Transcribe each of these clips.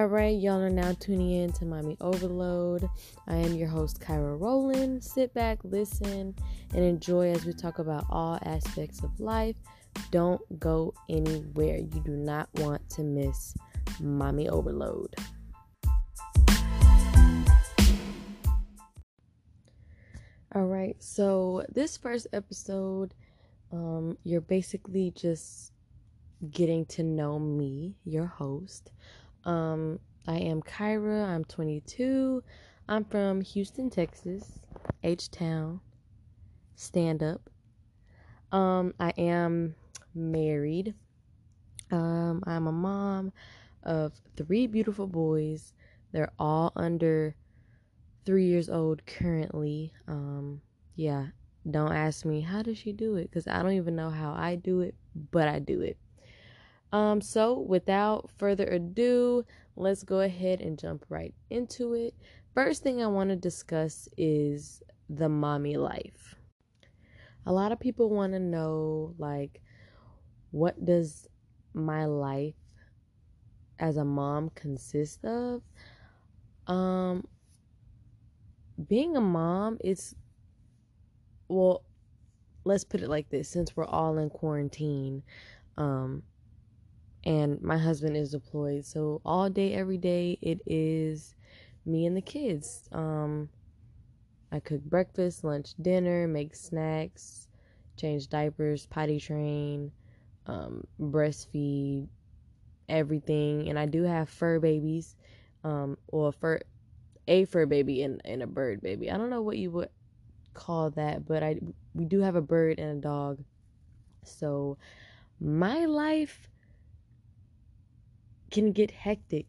All right, y'all are now tuning in to Mommy Overload. I am your host, Kyra Rowland. Sit back, listen, and enjoy as we talk about all aspects of life. Don't go anywhere. You do not want to miss Mommy Overload. All right, so this first episode, um, you're basically just getting to know me, your host. Um, I am Kyra. I'm 22. I'm from Houston, Texas, H Town. Stand up. Um, I am married. Um, I'm a mom of three beautiful boys. They're all under three years old currently. Um, yeah, don't ask me how does she do it because I don't even know how I do it, but I do it. Um, so without further ado, let's go ahead and jump right into it. First thing I want to discuss is the mommy life. A lot of people want to know like what does my life as a mom consist of? Um being a mom is well let's put it like this since we're all in quarantine um and my husband is deployed. So all day, every day, it is me and the kids. Um, I cook breakfast, lunch, dinner, make snacks, change diapers, potty train, um, breastfeed, everything. And I do have fur babies, um, or fur, a fur baby and, and a bird baby. I don't know what you would call that, but I we do have a bird and a dog. So my life can get hectic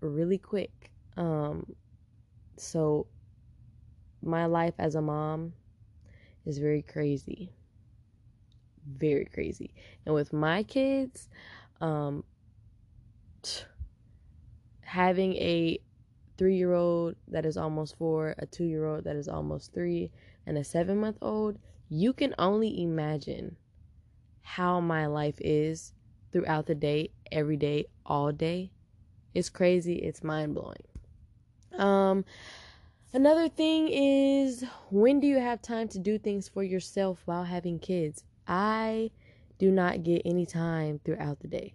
really quick. Um, so my life as a mom is very crazy. Very crazy. And with my kids, um, having a three year old that is almost four, a two year old that is almost three, and a seven month old, you can only imagine how my life is throughout the day, every day, all day. It's crazy. It's mind blowing. Um, another thing is when do you have time to do things for yourself while having kids? I do not get any time throughout the day.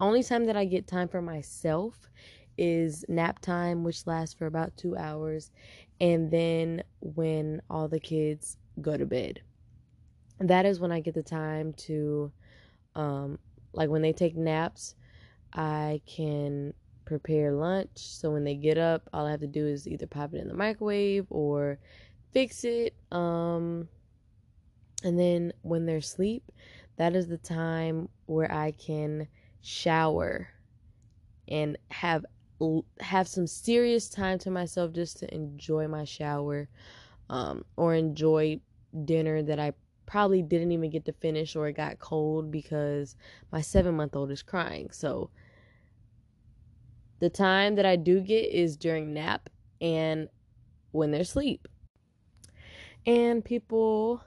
Only time that I get time for myself is nap time, which lasts for about two hours, and then when all the kids go to bed. That is when I get the time to um, like when they take naps, I can prepare lunch. So when they get up, all I have to do is either pop it in the microwave or fix it. Um, and then when they're asleep, that is the time where I can shower and have have some serious time to myself just to enjoy my shower um, or enjoy dinner that I probably didn't even get to finish or it got cold because my seven month old is crying. So the time that I do get is during nap and when they're asleep. And people,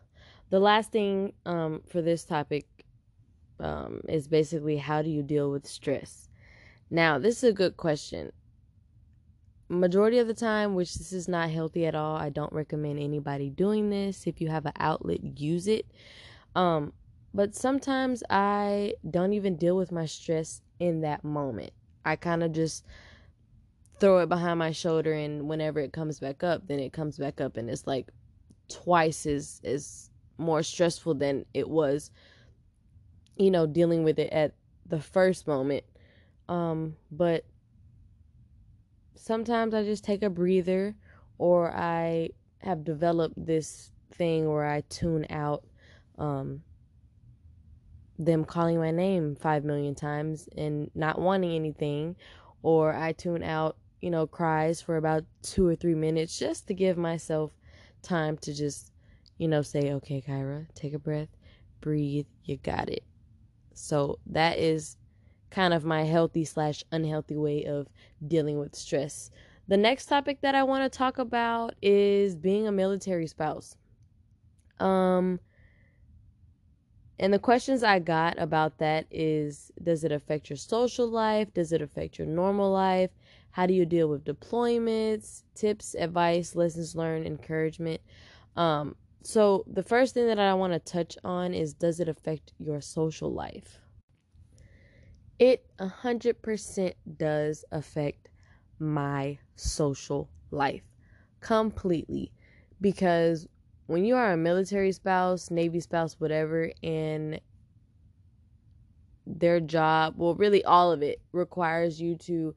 the last thing um, for this topic um, is basically how do you deal with stress? Now, this is a good question majority of the time, which this is not healthy at all, I don't recommend anybody doing this. If you have an outlet, use it. Um, but sometimes I don't even deal with my stress in that moment. I kind of just throw it behind my shoulder and whenever it comes back up, then it comes back up and it's like twice as as more stressful than it was you know dealing with it at the first moment. Um, but sometimes I just take a breather or I have developed this thing where I tune out um, them calling my name five million times and not wanting anything, or I tune out, you know, cries for about two or three minutes just to give myself time to just, you know, say, okay, Kyra, take a breath, breathe, you got it. So that is kind of my healthy slash unhealthy way of dealing with stress. The next topic that I want to talk about is being a military spouse. Um and the questions I got about that is does it affect your social life? Does it affect your normal life? How do you deal with deployments? Tips, advice, lessons learned, encouragement. Um, so the first thing that I want to touch on is does it affect your social life? It 100% does affect my social life completely because when you are a military spouse, Navy spouse, whatever, and their job, well, really all of it requires you to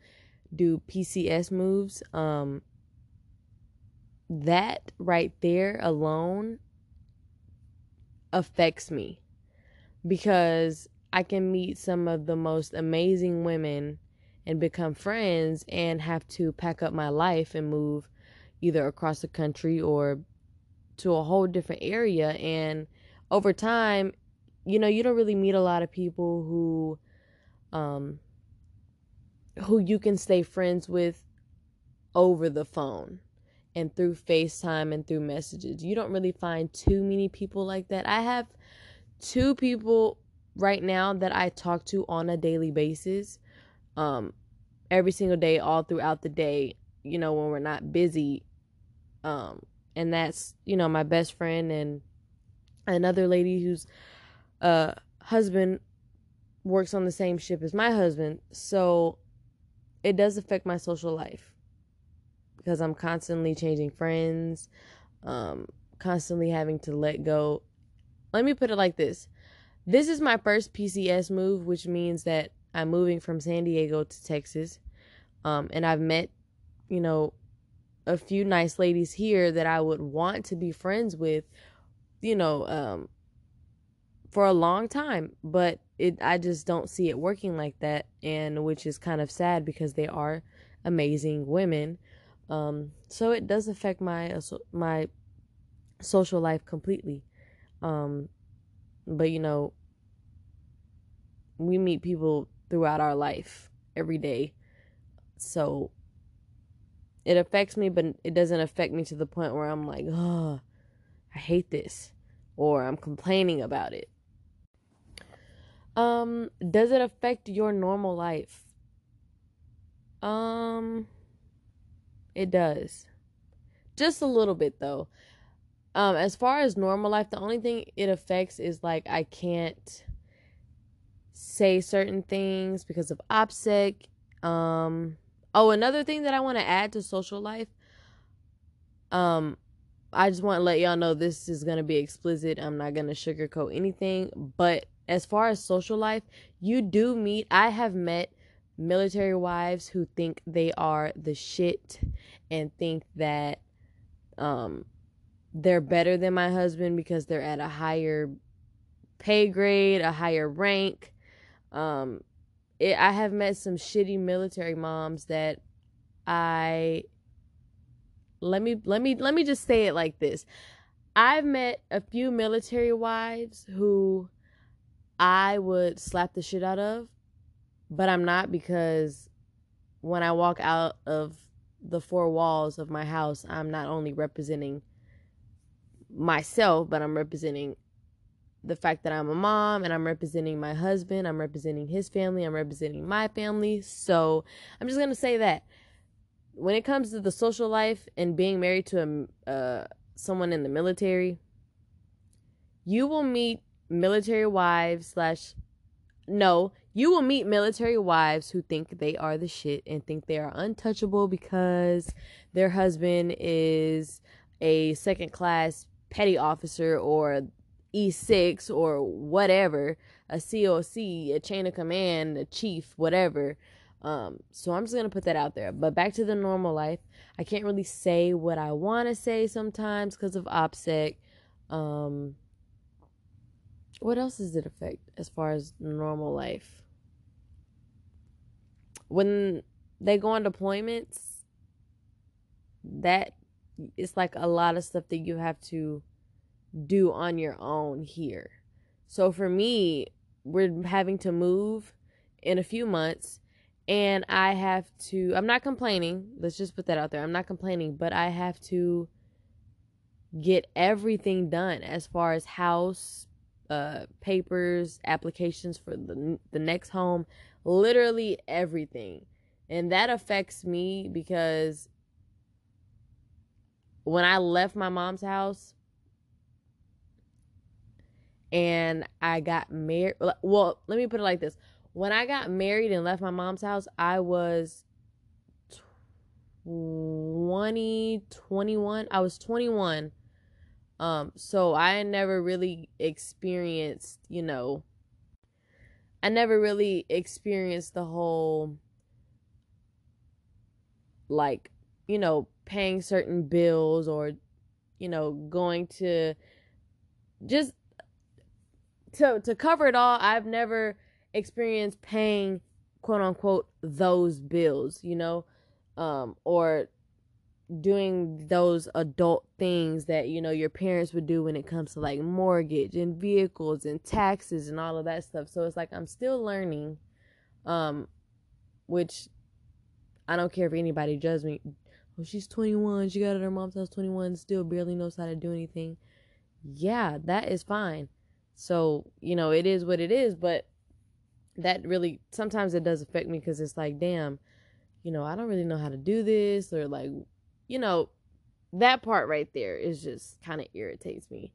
do PCS moves. Um, that right there alone affects me because I can meet some of the most amazing women and become friends and have to pack up my life and move either across the country or to a whole different area and over time you know you don't really meet a lot of people who um who you can stay friends with over the phone and through FaceTime and through messages. You don't really find too many people like that. I have two people right now that I talk to on a daily basis. Um every single day all throughout the day, you know, when we're not busy. Um and that's you know my best friend and another lady whose uh husband works on the same ship as my husband so it does affect my social life because i'm constantly changing friends um constantly having to let go let me put it like this this is my first pcs move which means that i'm moving from san diego to texas um and i've met you know a few nice ladies here that I would want to be friends with, you know, um, for a long time, but it I just don't see it working like that, and which is kind of sad because they are amazing women. Um, so it does affect my my social life completely. Um, but you know, we meet people throughout our life every day, so it affects me, but it doesn't affect me to the point where I'm like, oh, I hate this, or I'm complaining about it. Um, does it affect your normal life? Um, it does. Just a little bit though. Um, as far as normal life, the only thing it affects is like I can't say certain things because of OPSEC. Um, Oh, another thing that I want to add to social life. Um, I just want to let y'all know this is gonna be explicit. I'm not gonna sugarcoat anything. But as far as social life, you do meet. I have met military wives who think they are the shit and think that um they're better than my husband because they're at a higher pay grade, a higher rank. Um, it, I have met some shitty military moms that I let me let me let me just say it like this. I've met a few military wives who I would slap the shit out of, but I'm not because when I walk out of the four walls of my house, I'm not only representing myself, but I'm representing the fact that I'm a mom and I'm representing my husband, I'm representing his family, I'm representing my family. So I'm just gonna say that when it comes to the social life and being married to a uh, someone in the military, you will meet military wives slash no, you will meet military wives who think they are the shit and think they are untouchable because their husband is a second class petty officer or E6 or whatever, a COC, a chain of command, a chief, whatever. Um, so I'm just gonna put that out there. But back to the normal life, I can't really say what I want to say sometimes because of OPSEC. Um, what else does it affect as far as normal life? When they go on deployments, that it's like a lot of stuff that you have to do on your own here. So for me, we're having to move in a few months and I have to I'm not complaining. Let's just put that out there. I'm not complaining, but I have to get everything done as far as house uh, papers, applications for the the next home, literally everything. And that affects me because when I left my mom's house and I got married, well, let me put it like this. When I got married and left my mom's house, I was 20, 21. I was 21. Um, so I never really experienced, you know, I never really experienced the whole like, you know, paying certain bills or you know, going to just to to cover it all, I've never experienced paying quote unquote those bills, you know, um or doing those adult things that you know your parents would do when it comes to like mortgage and vehicles and taxes and all of that stuff. So it's like i'm still learning um which i don't care if anybody judges me oh she's 21 she got out of her mom's house 21 still barely knows how to do anything yeah that is fine so you know it is what it is but that really sometimes it does affect me because it's like damn you know i don't really know how to do this or like you know, that part right there is just kind of irritates me.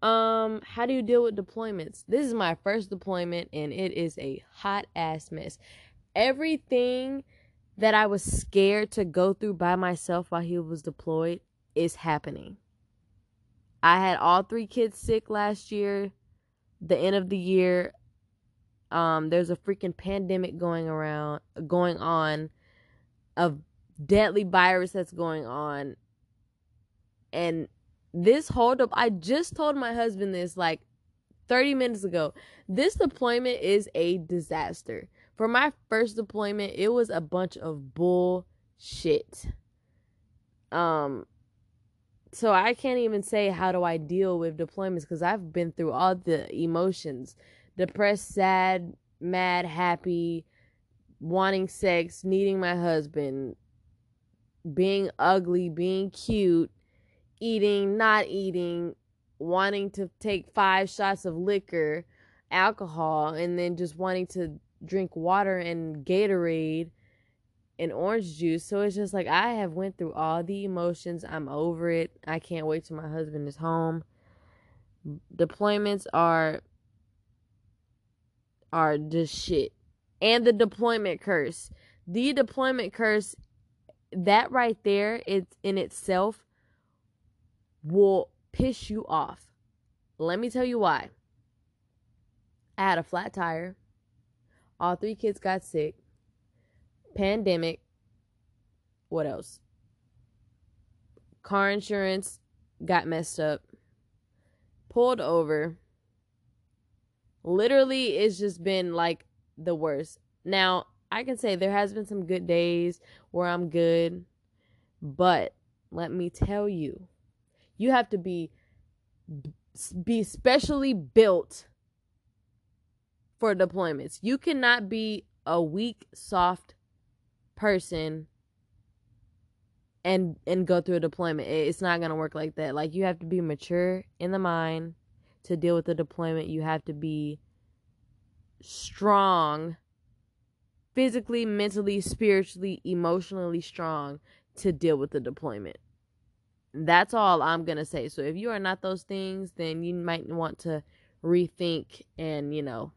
Um, how do you deal with deployments? This is my first deployment and it is a hot ass mess. Everything that I was scared to go through by myself while he was deployed is happening. I had all three kids sick last year, the end of the year. Um, there's a freaking pandemic going around, going on of deadly virus that's going on. And this holdup, I just told my husband this like 30 minutes ago. This deployment is a disaster. For my first deployment, it was a bunch of bullshit. Um, so I can't even say how do I deal with deployments because I've been through all the emotions depressed, sad, mad, happy, wanting sex, needing my husband, being ugly, being cute, eating, not eating, wanting to take five shots of liquor, alcohol, and then just wanting to drink water and Gatorade and orange juice. So it's just like I have went through all the emotions. I'm over it. I can't wait till my husband is home. Deployments are are just shit. And the deployment curse. The deployment curse that right there it's in itself will piss you off. Let me tell you why. I had a flat tire. All three kids got sick. Pandemic. What else? Car insurance got messed up. Pulled over. Literally, it's just been like the worst. Now, I can say there has been some good days where I'm good, but let me tell you, you have to be be specially built for deployments. You cannot be a weak, soft person and and go through a deployment. It's not going to work like that. Like you have to be mature in the mind to deal with the deployment. You have to be strong physically, mentally, spiritually, emotionally strong to deal with the deployment. That's all I'm going to say. So if you are not those things, then you might want to rethink and, you know,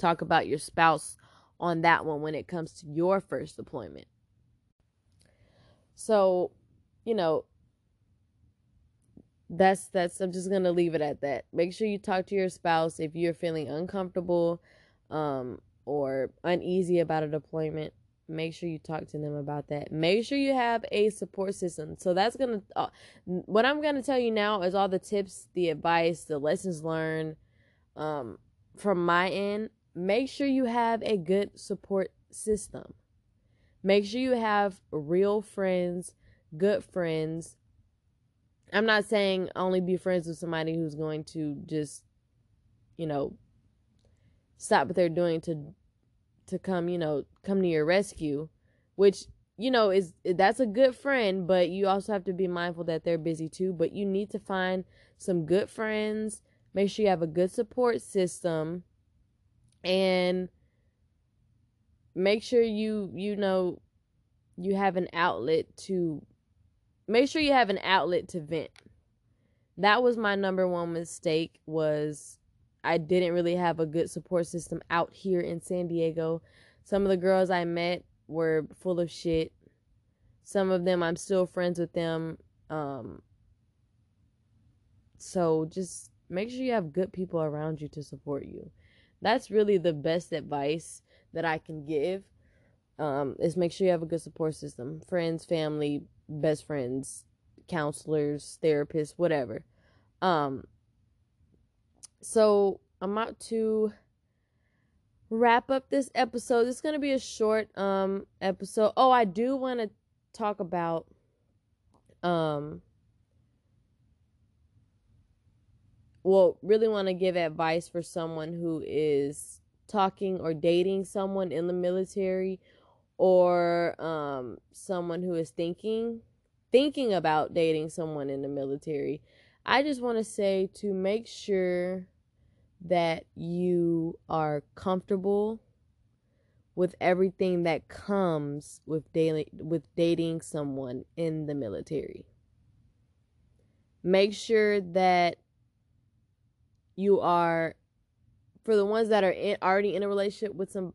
talk about your spouse on that one when it comes to your first deployment. So, you know, that's that's I'm just going to leave it at that. Make sure you talk to your spouse if you're feeling uncomfortable um or uneasy about a deployment, make sure you talk to them about that. Make sure you have a support system. So that's going to uh, what I'm going to tell you now is all the tips, the advice, the lessons learned um from my end. Make sure you have a good support system. Make sure you have real friends, good friends. I'm not saying only be friends with somebody who's going to just you know stop what they're doing to to come, you know, come to your rescue, which you know is that's a good friend, but you also have to be mindful that they're busy too, but you need to find some good friends, Make sure you have a good support system and make sure you you know you have an outlet to make sure you have an outlet to vent. That was my number one mistake was I didn't really have a good support system out here in San Diego. Some of the girls I met were full of shit. Some of them I'm still friends with them. Um so just make sure you have good people around you to support you. That's really the best advice that I can give. Um, is make sure you have a good support system, friends, family, best friends, counselors, therapists, whatever. Um, so I'm about to wrap up this episode. It's gonna be a short um episode. Oh, I do want to talk about um well, really want to give advice for someone who is talking or dating someone in the military or um, someone who is thinking thinking about dating someone in the military. I just want to say to make sure that you are comfortable with everything that comes with dating with dating someone in the military. Make sure that you are for the ones that are in, already in a relationship with some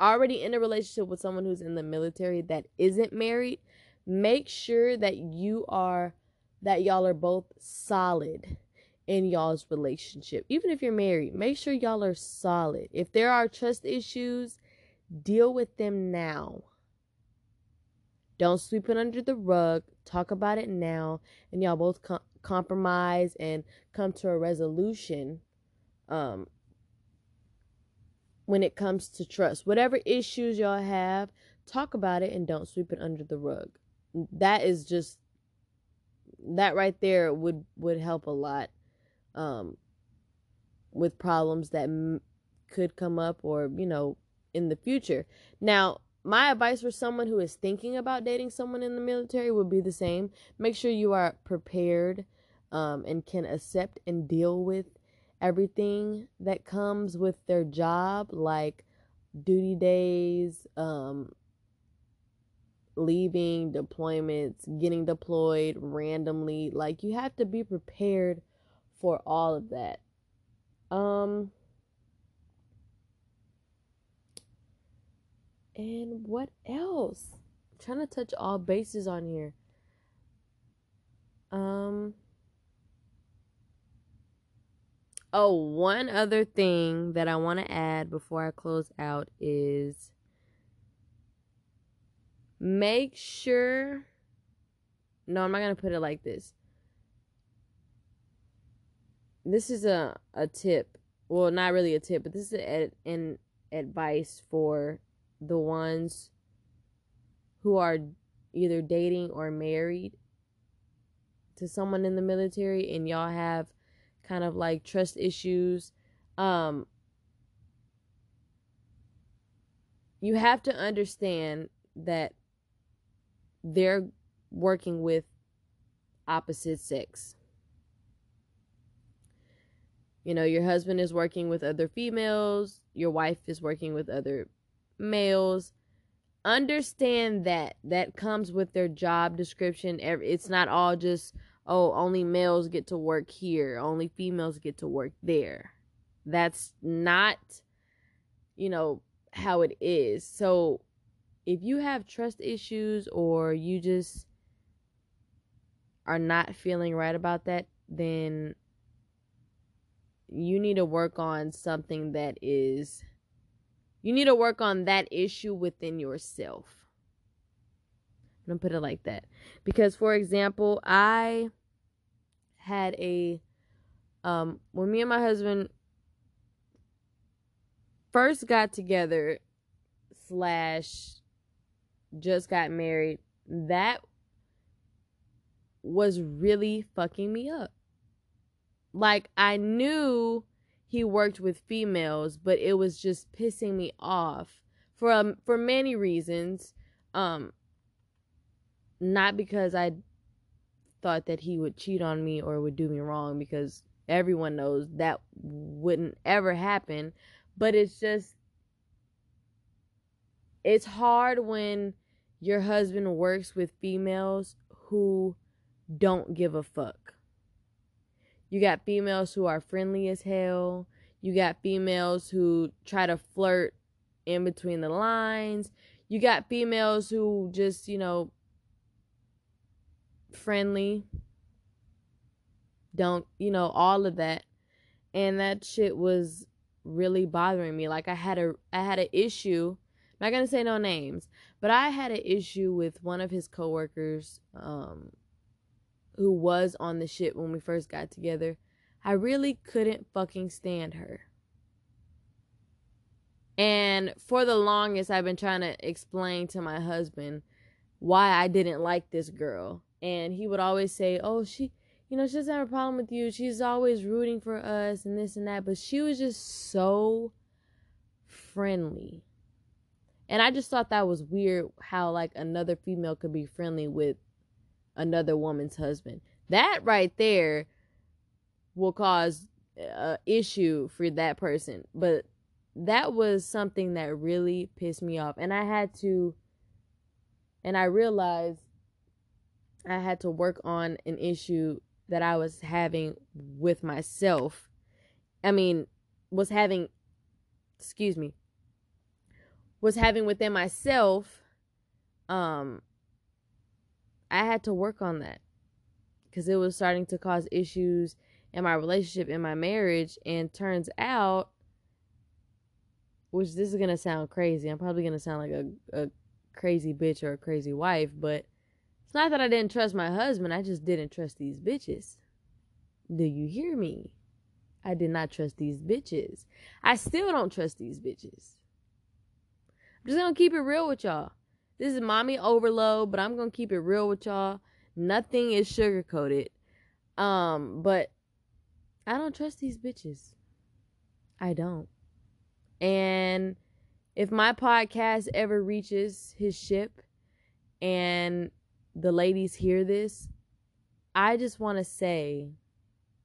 already in a relationship with someone who's in the military that isn't married make sure that you are that y'all are both solid in y'all's relationship. Even if you're married make sure y'all are solid. If there are trust issues deal with them now. Don't sweep it under the rug. Talk about it now and y'all both com- compromise and come to a resolution um when it comes to trust. Whatever issues y'all have, talk about it and don't sweep it under the rug. That is just that right there would would help a lot um with problems that m- could come up or, you know, in the future. Now, my advice for someone who is thinking about dating someone in the military would be the same. Make sure you are prepared um, and can accept and deal with everything that comes with their job, like duty days, um, leaving, deployments, getting deployed randomly. Like you have to be prepared for all of that. Um and what else? I'm trying to touch all bases on here. Um Oh, one other thing that I want to add before I close out is make sure. No, I'm not going to put it like this. This is a, a tip. Well, not really a tip, but this is a, an advice for the ones who are either dating or married to someone in the military and y'all have kind of like trust issues. Um, you have to understand that they're working with opposite sex. You know, your husband is working with other females, your wife is working with other males. Understand that that comes with their job description. It's not all just oh, only males get to work here, only females get to work there. That's not, you know, how it is. So if you have trust issues or you just are not feeling right about that, then you need to work on something that is you need to work on that issue within yourself. I'm gonna put it like that. Because for example, I had a um when me and my husband first got together slash just got married, that was really fucking me up. Like I knew he worked with females, but it was just pissing me off for um, for many reasons. Um not because I thought that he would cheat on me or would do me wrong because everyone knows that wouldn't ever happen. But it's just, it's hard when your husband works with females who don't give a fuck. You got females who are friendly as hell. You got females who try to flirt in between the lines. You got females who just, you know, friendly. Don't, you know, all of that. And that shit was really bothering me. Like I had a I had an issue. I'm not gonna say no names, but I had an issue with one of his coworkers, um, who was on the shit when we first got together. I really couldn't fucking stand her. And for the longest, I've been trying to explain to my husband why I didn't like this girl. And he would always say, Oh, she, you know, she doesn't have a problem with you. She's always rooting for us and this and that. But she was just so friendly. And I just thought that was weird how, like, another female could be friendly with another woman's husband. That right there will cause a issue for that person. But that was something that really pissed me off. And I had to, and I realized I had to work on an issue that I was having with myself. I mean, was having, excuse me, was having within myself. Um, I had to work on that because it was starting to cause issues in my relationship, in my marriage. And turns out which this is gonna sound crazy. I'm probably gonna sound like a, a crazy bitch or a crazy wife, but it's not that I didn't trust my husband, I just didn't trust these bitches. Do you hear me? I did not trust these bitches. I still don't trust these bitches. I'm just gonna keep it real with y'all. This is mommy overload, but I'm gonna keep it real with y'all. Nothing is sugar coated. Um, but I don't trust these bitches. I don't. And if my podcast ever reaches his ship and the ladies hear this, I just want to say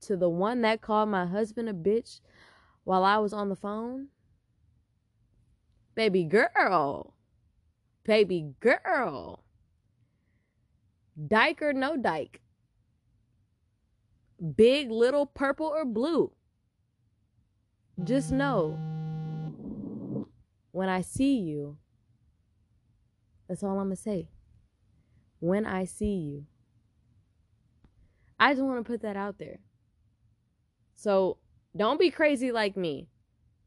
to the one that called my husband a bitch while I was on the phone, baby girl, baby girl, dyke or no dyke, big, little, purple, or blue, just know when I see you, that's all I'm going to say. When I see you. I just want to put that out there. So don't be crazy like me.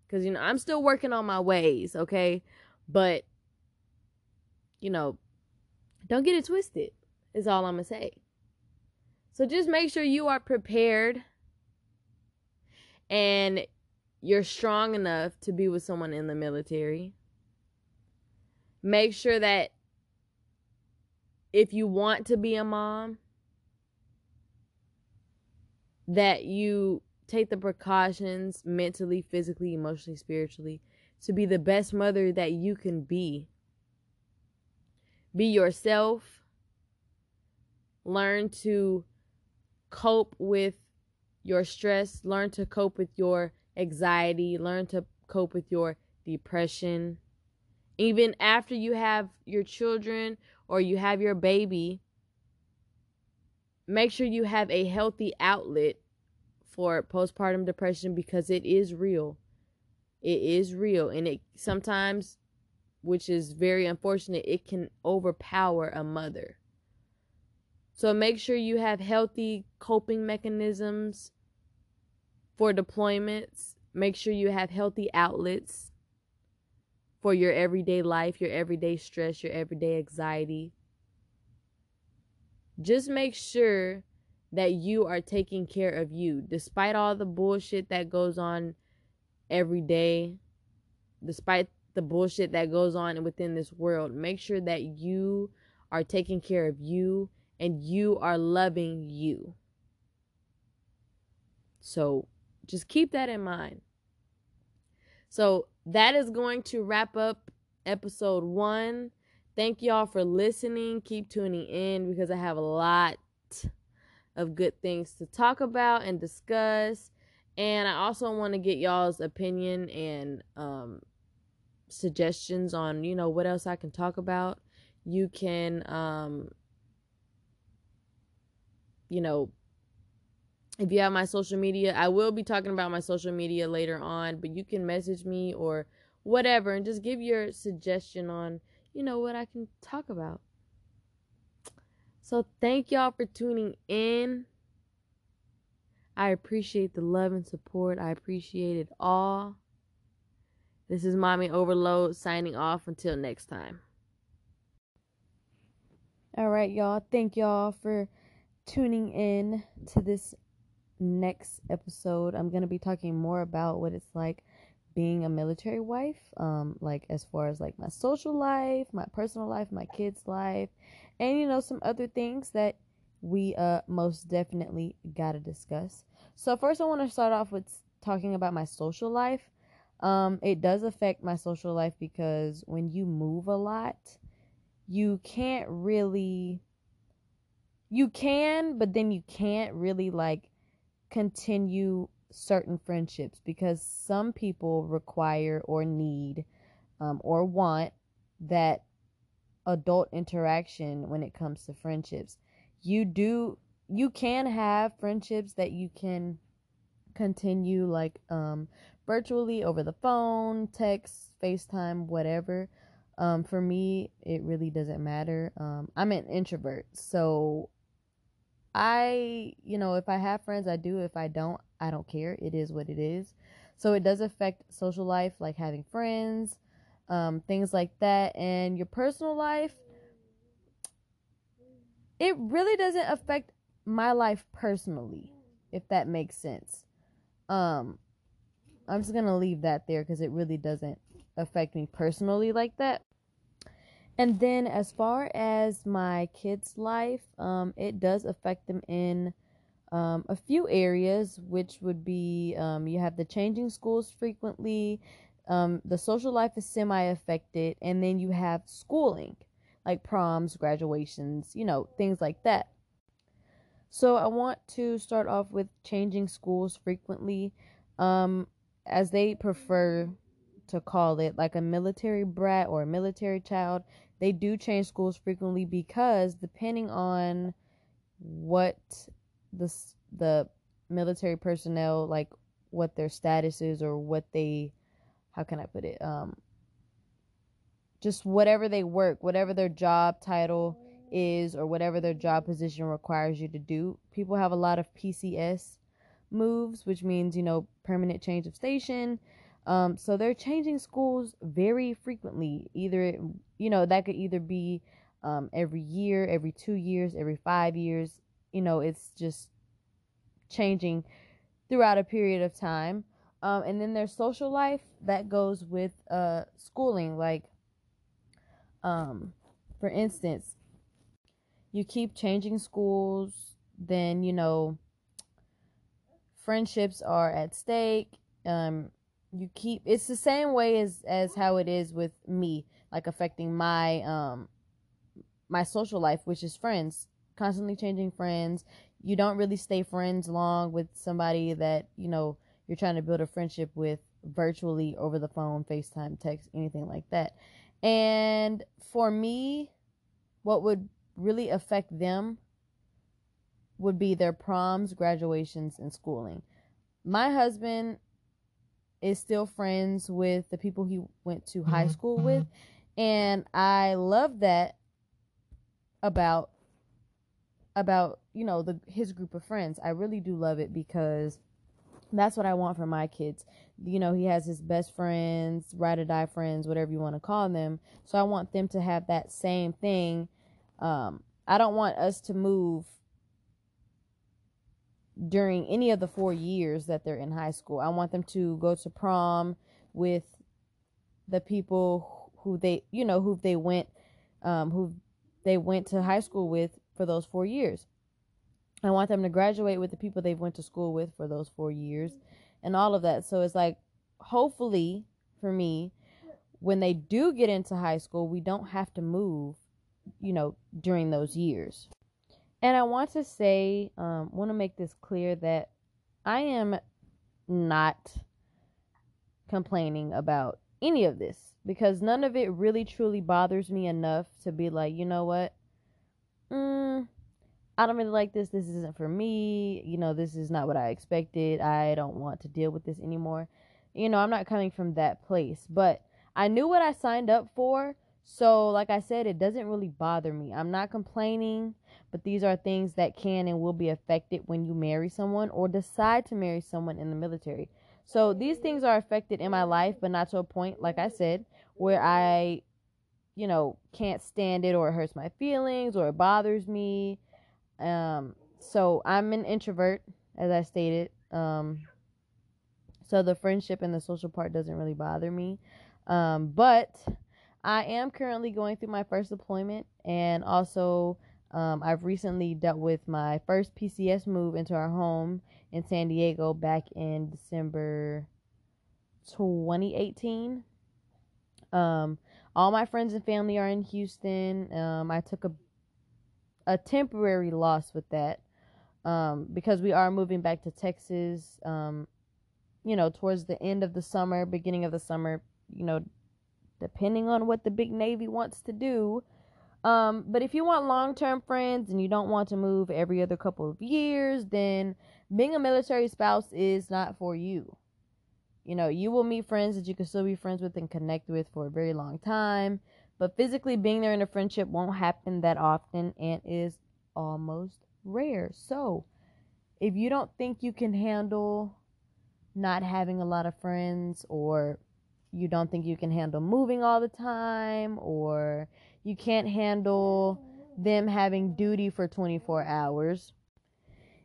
Because, you know, I'm still working on my ways, okay? But, you know, don't get it twisted, is all I'm going to say. So just make sure you are prepared and you're strong enough to be with someone in the military. Make sure that if you want to be a mom, that you take the precautions mentally, physically, emotionally, spiritually to be the best mother that you can be. Be yourself. Learn to cope with your stress. Learn to cope with your anxiety, learn to cope with your depression. Even after you have your children or you have your baby, make sure you have a healthy outlet for postpartum depression because it is real. It is real and it sometimes which is very unfortunate, it can overpower a mother. So make sure you have healthy coping mechanisms for deployments. Make sure you have healthy outlets for your everyday life, your everyday stress, your everyday anxiety. Just make sure that you are taking care of you despite all the bullshit that goes on every day, despite the bullshit that goes on within this world. Make sure that you are taking care of you and you are loving you. So, just keep that in mind. So that is going to wrap up episode one. Thank y'all for listening. Keep tuning in because I have a lot, of good things to talk about and discuss. And I also want to get y'all's opinion and um, suggestions on, you know, what else I can talk about. You can, um, you know, if you have my social media, I will be talking about my social media later on, but you can message me or whatever and just give your suggestion on, you know, what I can talk about. So thank y'all for tuning in. I appreciate the love and support. I appreciate it all. This is Mommy Overload signing off until next time. All right, y'all. Thank y'all for tuning in to this next episode. I'm going to be talking more about what it's like being a military wife, um, like as far as like my social life, my personal life, my kids' life, and you know, some other things that we uh most definitely gotta discuss. So first I want to start off with talking about my social life. Um, it does affect my social life because when you move a lot, you can't really you can, but then you can't really like continue certain friendships because some people require or need um, or want that adult interaction when it comes to friendships. You do you can have friendships that you can continue like um virtually over the phone, text, FaceTime, whatever. Um for me it really doesn't matter. Um I'm an introvert, so I, you know, if I have friends, I do. If I don't, I don't care. It is what it is. So it does affect social life, like having friends, um, things like that. And your personal life, it really doesn't affect my life personally, if that makes sense. Um, I'm just gonna leave that there because it really doesn't affect me personally like that. And then as far as my kids' life, um, it does affect them in um, a few areas, which would be um, you have the changing schools frequently, um, the social life is semi affected, and then you have schooling, like proms, graduations, you know, things like that. So I want to start off with changing schools frequently, um, as they prefer to call it, like a military brat or a military child. They do change schools frequently because depending on what the the military personnel like what their status is or what they how can I put it um just whatever they work, whatever their job title is or whatever their job position requires you to do. People have a lot of PCS moves, which means, you know, permanent change of station. Um, so they're changing schools very frequently. Either, you know, that could either be um, every year, every two years, every five years. You know, it's just changing throughout a period of time. Um, and then there's social life that goes with uh, schooling. Like, um, for instance, you keep changing schools, then, you know, friendships are at stake. Um, you keep it's the same way as as how it is with me like affecting my um my social life which is friends constantly changing friends. You don't really stay friends long with somebody that you know you're trying to build a friendship with virtually over the phone facetime text anything like that. And for me what would really affect them would be their proms graduations and schooling. My husband is still friends with the people he went to high mm-hmm. school with. Mm-hmm. And I love that about about, you know, the his group of friends. I really do love it because that's what I want for my kids. You know, he has his best friends, ride or die friends, whatever you want to call them. So I want them to have that same thing. Um, I don't want us to move during any of the four years that they're in high school. I want them to go to prom with the people who they, you know, who they went, um, who they went to high school with for those four years. I want them to graduate with the people they've went to school with for those four years and all of that. So it's like, hopefully for me, when they do get into high school, we don't have to move, you know, during those years. And I want to say, um, want to make this clear that I am not complaining about any of this because none of it really truly bothers me enough to be like, you know what? Mm, I don't really like this. This isn't for me. You know, this is not what I expected. I don't want to deal with this anymore. You know, I'm not coming from that place, but I knew what I signed up for. So, like I said, it doesn't really bother me. I'm not complaining, but these are things that can and will be affected when you marry someone or decide to marry someone in the military. So, these things are affected in my life, but not to a point, like I said, where I, you know, can't stand it or it hurts my feelings or it bothers me. Um, so I'm an introvert, as I stated. Um, so the friendship and the social part doesn't really bother me. Um, but I am currently going through my first deployment, and also um, I've recently dealt with my first PCS move into our home in San Diego back in December 2018. Um, all my friends and family are in Houston. Um, I took a a temporary loss with that um, because we are moving back to Texas. Um, you know, towards the end of the summer, beginning of the summer. You know, depending on what the big Navy wants to do. Um, but if you want long term friends and you don't want to move every other couple of years, then being a military spouse is not for you. You know, you will meet friends that you can still be friends with and connect with for a very long time. But physically being there in a friendship won't happen that often and is almost rare. So, if you don't think you can handle not having a lot of friends, or you don't think you can handle moving all the time, or you can't handle them having duty for 24 hours,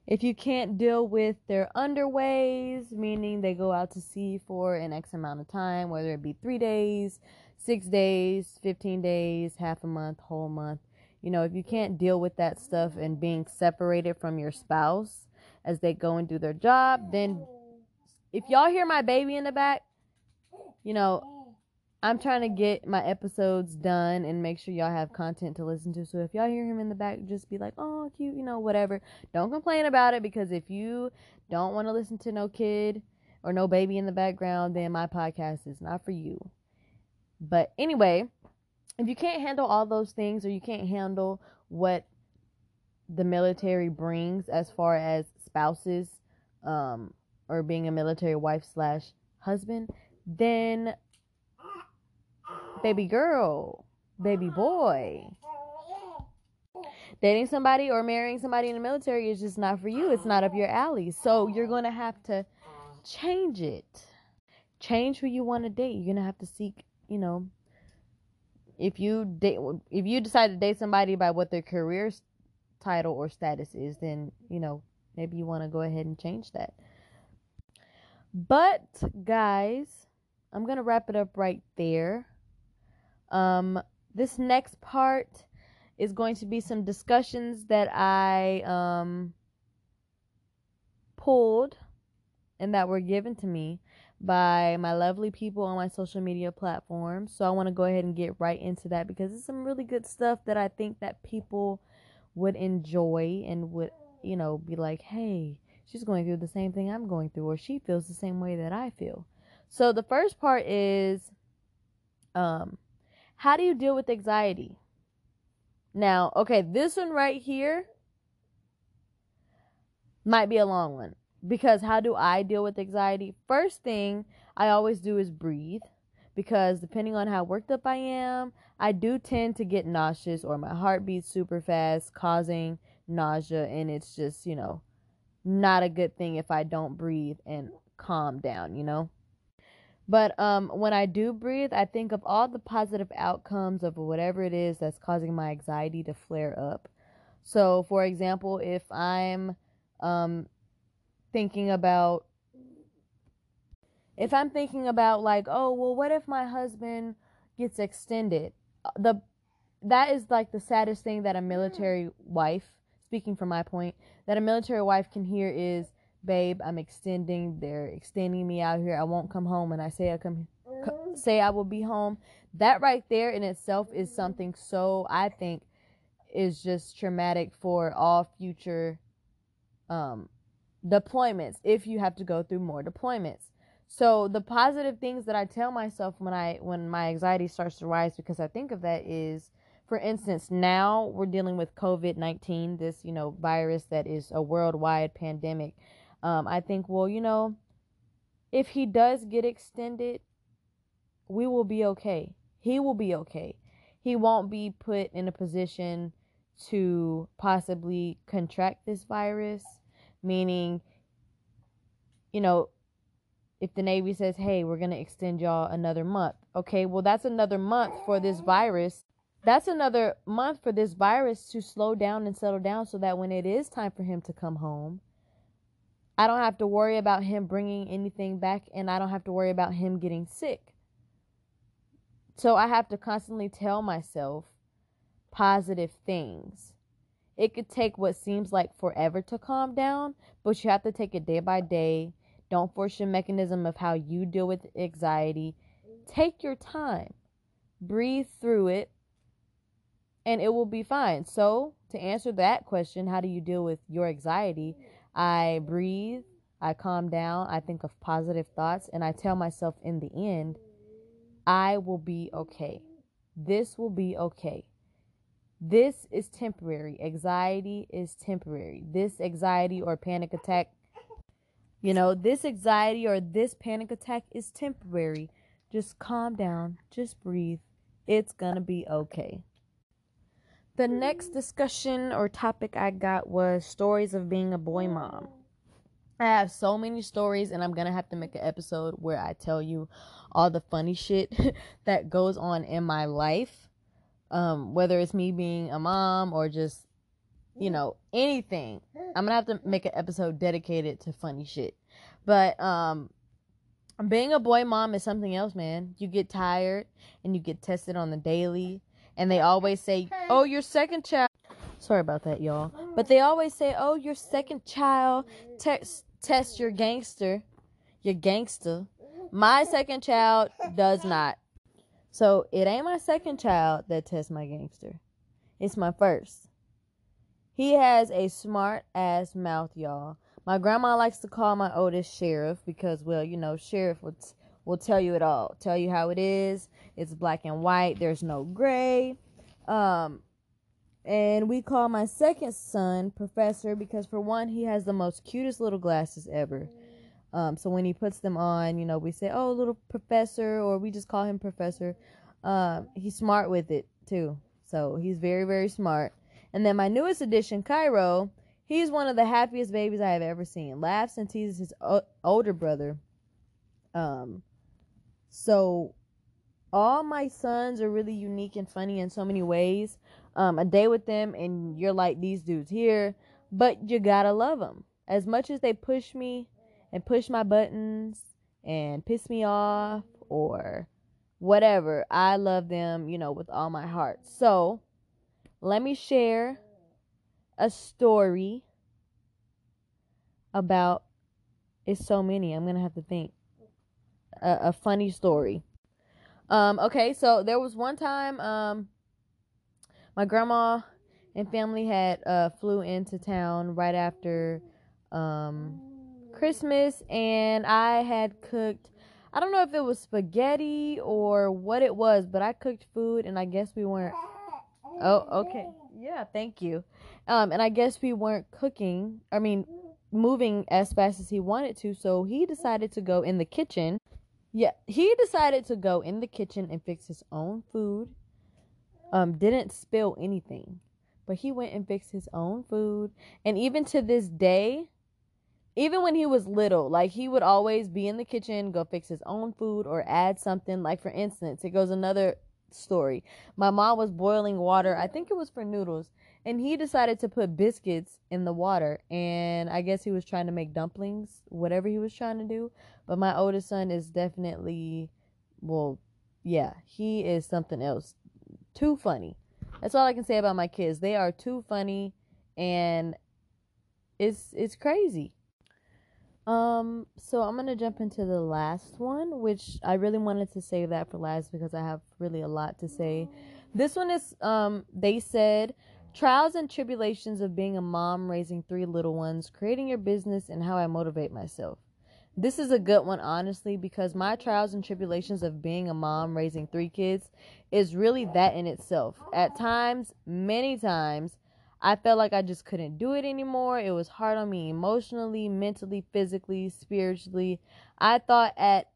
if you can't deal with their underways, meaning they go out to sea for an X amount of time, whether it be three days, six days, 15 days, half a month, whole month, you know, if you can't deal with that stuff and being separated from your spouse as they go and do their job, then if y'all hear my baby in the back, you know, I'm trying to get my episodes done and make sure y'all have content to listen to. So if y'all hear him in the back, just be like, oh, cute, you know, whatever. Don't complain about it because if you don't want to listen to no kid or no baby in the background, then my podcast is not for you. But anyway, if you can't handle all those things or you can't handle what the military brings as far as spouses um, or being a military wife slash husband, then baby girl, baby boy. Dating somebody or marrying somebody in the military is just not for you. It's not up your alley. So you're going to have to change it. Change who you want to date. You're going to have to seek, you know, if you date if you decide to date somebody by what their career title or status is, then, you know, maybe you want to go ahead and change that. But guys, I'm going to wrap it up right there. Um, this next part is going to be some discussions that I um, pulled and that were given to me by my lovely people on my social media platforms. So I want to go ahead and get right into that because it's some really good stuff that I think that people would enjoy and would, you know, be like, "Hey, she's going through the same thing I'm going through or she feels the same way that I feel." So the first part is um how do you deal with anxiety? Now, okay, this one right here might be a long one because how do I deal with anxiety? First thing I always do is breathe because depending on how worked up I am, I do tend to get nauseous or my heart beats super fast, causing nausea, and it's just, you know, not a good thing if I don't breathe and calm down, you know? But um, when I do breathe, I think of all the positive outcomes of whatever it is that's causing my anxiety to flare up. So, for example, if I'm um, thinking about, if I'm thinking about like, oh, well, what if my husband gets extended? Uh, the that is like the saddest thing that a military wife, speaking from my point, that a military wife can hear is, babe, I'm extending. They're extending me out here. I won't come home. And I say I come, say I will be home. That right there in itself is something so I think is just traumatic for all future um deployments if you have to go through more deployments. So the positive things that I tell myself when I when my anxiety starts to rise because I think of that is for instance, now we're dealing with COVID 19, this, you know, virus that is a worldwide pandemic. Um, I think, well, you know, if he does get extended, we will be okay. He will be okay. He won't be put in a position to possibly contract this virus, meaning, you know, if the Navy says, hey, we're going to extend y'all another month. Okay, well, that's another month for this virus that's another month for this virus to slow down and settle down so that when it is time for him to come home, I don't have to worry about him bringing anything back and I don't have to worry about him getting sick. So I have to constantly tell myself positive things. It could take what seems like forever to calm down, but you have to take it day by day. Don't force your mechanism of how you deal with anxiety. Take your time. Breathe through it and it will be fine. So, to answer that question, how do you deal with your anxiety? I breathe, I calm down, I think of positive thoughts, and I tell myself in the end, I will be okay. This will be okay. This is temporary. Anxiety is temporary. This anxiety or panic attack, you know, this anxiety or this panic attack is temporary. Just calm down, just breathe. It's gonna be okay. The next discussion or topic I got was stories of being a boy mom. I have so many stories, and I'm gonna have to make an episode where I tell you all the funny shit that goes on in my life. Um, whether it's me being a mom or just, you know, anything. I'm gonna have to make an episode dedicated to funny shit. But um being a boy mom is something else, man. You get tired and you get tested on the daily and they always say, "Oh, your second child." Sorry about that, y'all. But they always say, "Oh, your second child test test your gangster, your gangster." My second child does not. So it ain't my second child that tests my gangster. It's my first. He has a smart ass mouth, y'all. My grandma likes to call my oldest sheriff because, well, you know, sheriff would will tell you it all, tell you how it is. It's black and white. There's no gray. Um, and we call my second son Professor because, for one, he has the most cutest little glasses ever. Um, so when he puts them on, you know, we say, "Oh, little Professor," or we just call him Professor. Um, he's smart with it too. So he's very, very smart. And then my newest addition, Cairo, he's one of the happiest babies I have ever seen. Laughs and teases his o- older brother. Um, so all my sons are really unique and funny in so many ways. Um, a day with them and you're like these dudes here, but you gotta love them. As much as they push me and push my buttons and piss me off or whatever, I love them, you know, with all my heart. So let me share a story about it's so many. I'm gonna have to think a, a funny story. Um, okay, so there was one time um, my grandma and family had uh, flew into town right after um, Christmas, and I had cooked. I don't know if it was spaghetti or what it was, but I cooked food, and I guess we weren't. Oh, okay. Yeah, thank you. Um, and I guess we weren't cooking. I mean, moving as fast as he wanted to, so he decided to go in the kitchen yeah, he decided to go in the kitchen and fix his own food. Um, didn't spill anything, but he went and fixed his own food. And even to this day, even when he was little, like he would always be in the kitchen, go fix his own food or add something. Like for instance, it goes another story. My mom was boiling water. I think it was for noodles, and he decided to put biscuits in the water. And i guess he was trying to make dumplings whatever he was trying to do. But my oldest son is definitely well yeah he is something else. Too funny. That's all i can say about my kids. They are too funny. And it's it's crazy. Um so i'm gonna jump into the last one which i really wanted to save that for last because i have really a lot to say. This one is um they said Trials and tribulations of being a mom, raising three little ones, creating your business, and how I motivate myself. This is a good one, honestly, because my trials and tribulations of being a mom, raising three kids, is really that in itself. At times, many times, I felt like I just couldn't do it anymore. It was hard on me emotionally, mentally, physically, spiritually. I thought at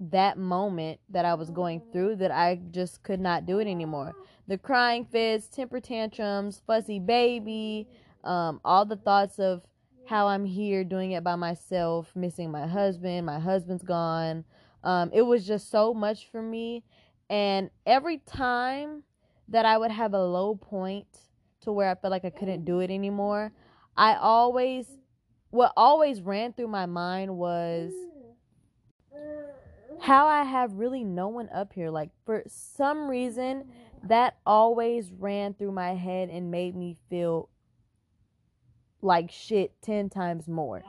that moment that I was going through that I just could not do it anymore. The crying fits, temper tantrums, fussy baby, um, all the thoughts of how I'm here doing it by myself, missing my husband, my husband's gone. Um, it was just so much for me. And every time that I would have a low point to where I felt like I couldn't do it anymore, I always, what always ran through my mind was, how I have really no one up here. Like, for some reason, that always ran through my head and made me feel like shit 10 times more.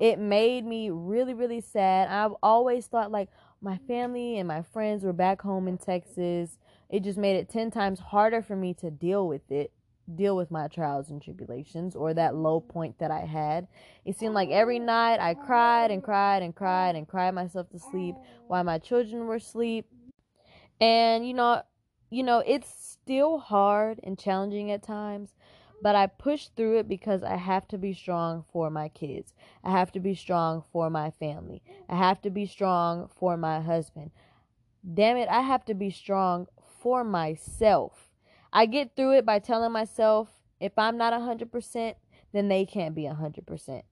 It made me really, really sad. I've always thought, like, my family and my friends were back home in Texas. It just made it 10 times harder for me to deal with it deal with my trials and tribulations or that low point that I had. It seemed like every night I cried and cried and cried and cried myself to sleep while my children were asleep. And you know, you know, it's still hard and challenging at times, but I push through it because I have to be strong for my kids. I have to be strong for my family. I have to be strong for my husband. Damn it, I have to be strong for myself I get through it by telling myself if I'm not 100%, then they can't be 100%.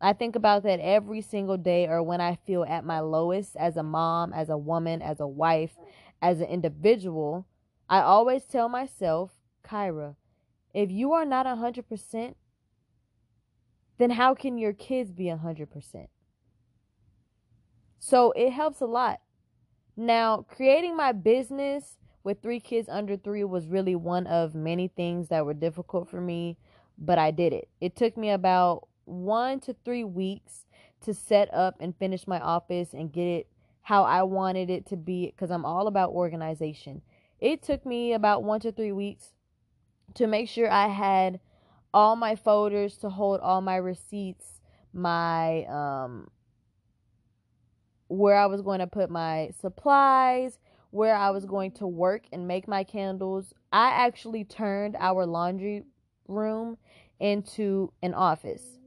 I think about that every single day or when I feel at my lowest as a mom, as a woman, as a wife, as an individual. I always tell myself, Kyra, if you are not 100%, then how can your kids be 100%? So it helps a lot. Now, creating my business with three kids under three was really one of many things that were difficult for me, but I did it. It took me about one to three weeks to set up and finish my office and get it how I wanted it to be because I'm all about organization. It took me about one to three weeks to make sure I had all my folders to hold all my receipts, my um where I was going to put my supplies, where I was going to work and make my candles, I actually turned our laundry room into an office.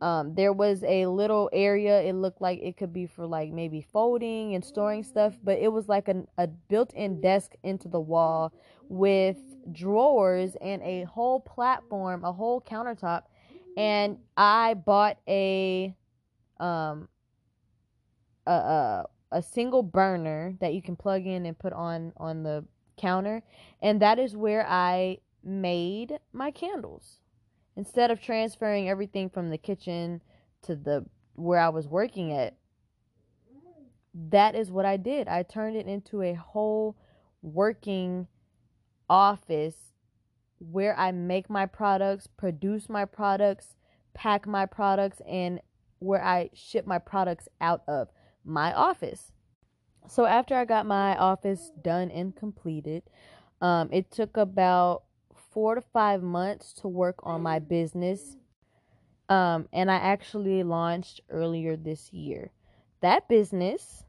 Um, there was a little area. It looked like it could be for like maybe folding and storing stuff, but it was like a, a built-in desk into the wall with drawers and a whole platform, a whole countertop. And I bought a um a, a a single burner that you can plug in and put on on the counter and that is where I made my candles. Instead of transferring everything from the kitchen to the where I was working at that is what I did. I turned it into a whole working office where I make my products, produce my products, pack my products and where I ship my products out of my office. So after I got my office done and completed, um, it took about four to five months to work on my business. Um, and I actually launched earlier this year. That business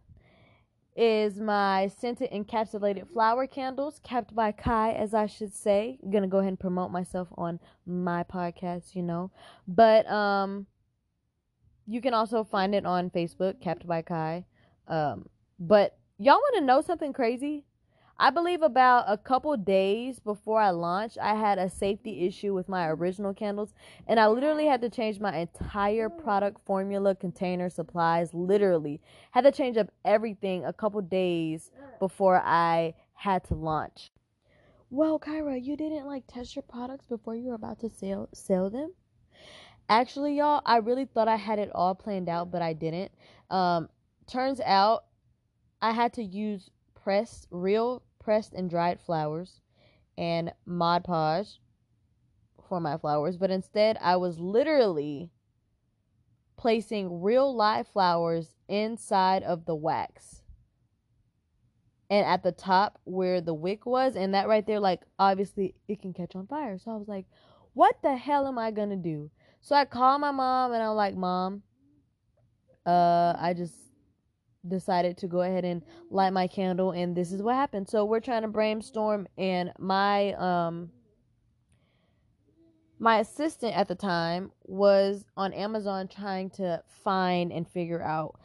is my scented encapsulated flower candles, kept by Kai, as I should say. I'm gonna go ahead and promote myself on my podcast, you know. But um you can also find it on Facebook, Kept by Kai. Um, but y'all want to know something crazy? I believe about a couple days before I launched, I had a safety issue with my original candles, and I literally had to change my entire product formula, container, supplies. Literally, had to change up everything a couple days before I had to launch. Well, Kyra, you didn't like test your products before you were about to sell sell them. Actually, y'all, I really thought I had it all planned out, but I didn't. Um, turns out I had to use pressed, real pressed and dried flowers and Mod Podge for my flowers, but instead I was literally placing real live flowers inside of the wax. and at the top where the wick was, and that right there, like obviously it can catch on fire. So I was like, what the hell am I gonna do? So I called my mom and I'm like, Mom, uh, I just decided to go ahead and light my candle and this is what happened. So we're trying to brainstorm and my um my assistant at the time was on Amazon trying to find and figure out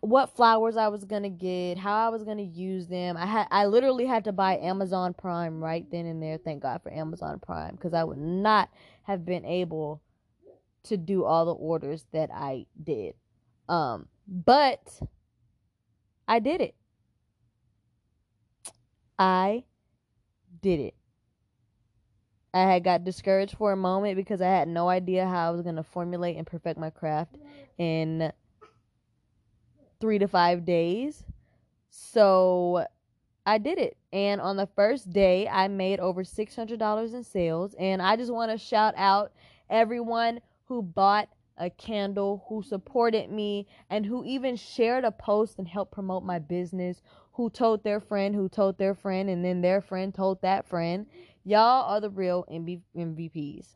what flowers I was gonna get, how I was gonna use them. I had I literally had to buy Amazon Prime right then and there. Thank God for Amazon Prime because I would not have been able to do all the orders that I did. Um, but I did it. I did it. I had got discouraged for a moment because I had no idea how I was going to formulate and perfect my craft in three to five days. So I did it. And on the first day, I made over $600 in sales. And I just want to shout out everyone who bought a candle, who supported me, and who even shared a post and helped promote my business, who told their friend, who told their friend, and then their friend told that friend. Y'all are the real MVPs.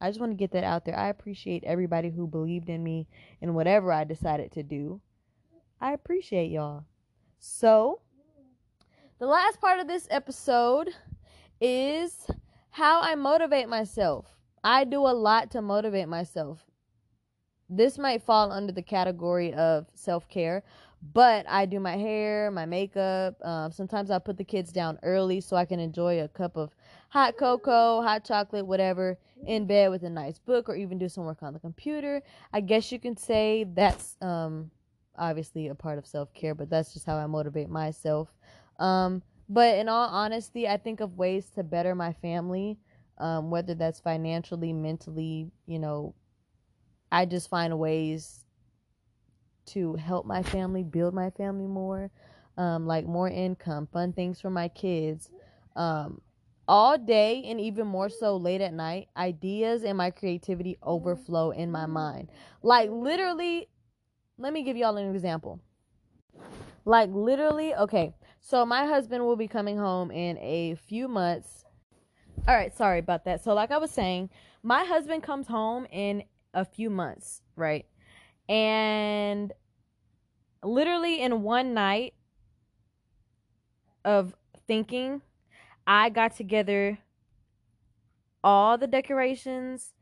I just want to get that out there. I appreciate everybody who believed in me and whatever I decided to do. I appreciate y'all. So, the last part of this episode is how I motivate myself. I do a lot to motivate myself. This might fall under the category of self care, but I do my hair, my makeup. Um, sometimes I put the kids down early so I can enjoy a cup of hot cocoa, hot chocolate, whatever, in bed with a nice book or even do some work on the computer. I guess you can say that's um, obviously a part of self care, but that's just how I motivate myself. Um, but in all honesty, I think of ways to better my family um, whether that's financially, mentally, you know, I just find ways to help my family, build my family more, um, like more income, fun things for my kids. Um, all day and even more so late at night, ideas and my creativity overflow in my mind. Like literally, let me give y'all an example. Like literally, okay, so my husband will be coming home in a few months all right, sorry about that. So, like I was saying, my husband comes home in a few months, right? And literally in one night of thinking, I got together all the decorations,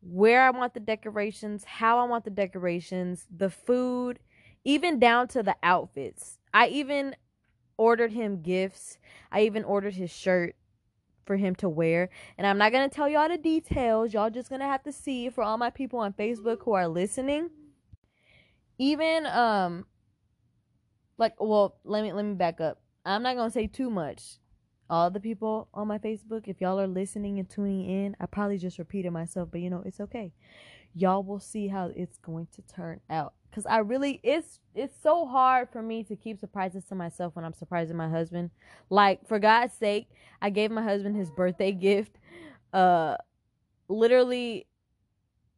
where I want the decorations, how I want the decorations, the food, even down to the outfits. I even ordered him gifts. I even ordered his shirt for him to wear. And I'm not going to tell y'all the details. Y'all just going to have to see for all my people on Facebook who are listening. Even um like well, let me let me back up. I'm not going to say too much. All the people on my Facebook, if y'all are listening and tuning in, I probably just repeated myself, but you know, it's okay. Y'all will see how it's going to turn out because I really it's it's so hard for me to keep surprises to myself when I'm surprising my husband. Like for God's sake, I gave my husband his birthday gift. Uh, literally,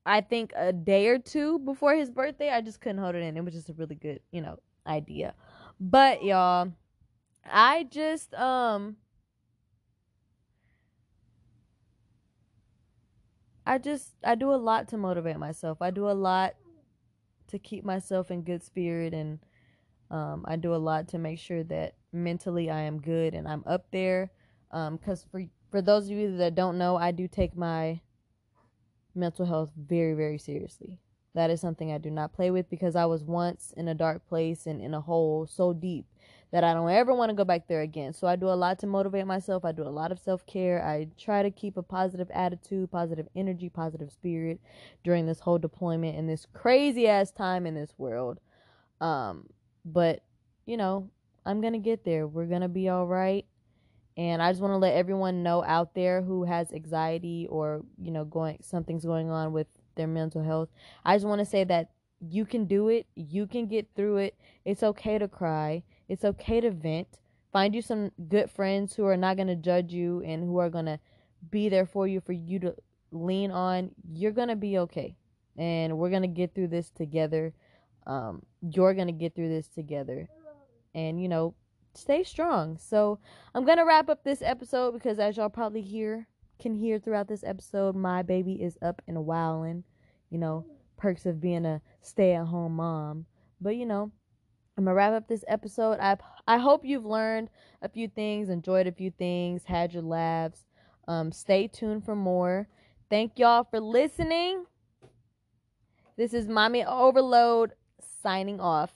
I think a day or two before his birthday. I just couldn't hold it in. It was just a really good, you know, idea. But y'all, I just um. I just I do a lot to motivate myself. I do a lot to keep myself in good spirit and um, I do a lot to make sure that mentally I am good and I'm up there. Because um, for for those of you that don't know, I do take my mental health very very seriously. That is something I do not play with because I was once in a dark place and in a hole so deep that I don't ever want to go back there again. So I do a lot to motivate myself. I do a lot of self care. I try to keep a positive attitude, positive energy, positive spirit during this whole deployment and this crazy ass time in this world. Um, but you know, I'm gonna get there. We're gonna be all right. And I just want to let everyone know out there who has anxiety or you know going something's going on with their mental health. I just want to say that you can do it. You can get through it. It's okay to cry. It's okay to vent. Find you some good friends who are not going to judge you and who are going to be there for you for you to lean on. You're going to be okay. And we're going to get through this together. Um, you're going to get through this together. and you know stay strong. So I'm gonna wrap up this episode because as y'all probably hear can hear throughout this episode, my baby is up and wilding. You know, perks of being a stay at home mom. But you know, I'm gonna wrap up this episode. I I hope you've learned a few things, enjoyed a few things, had your laughs. Um, stay tuned for more. Thank y'all for listening. This is Mommy Overload signing off.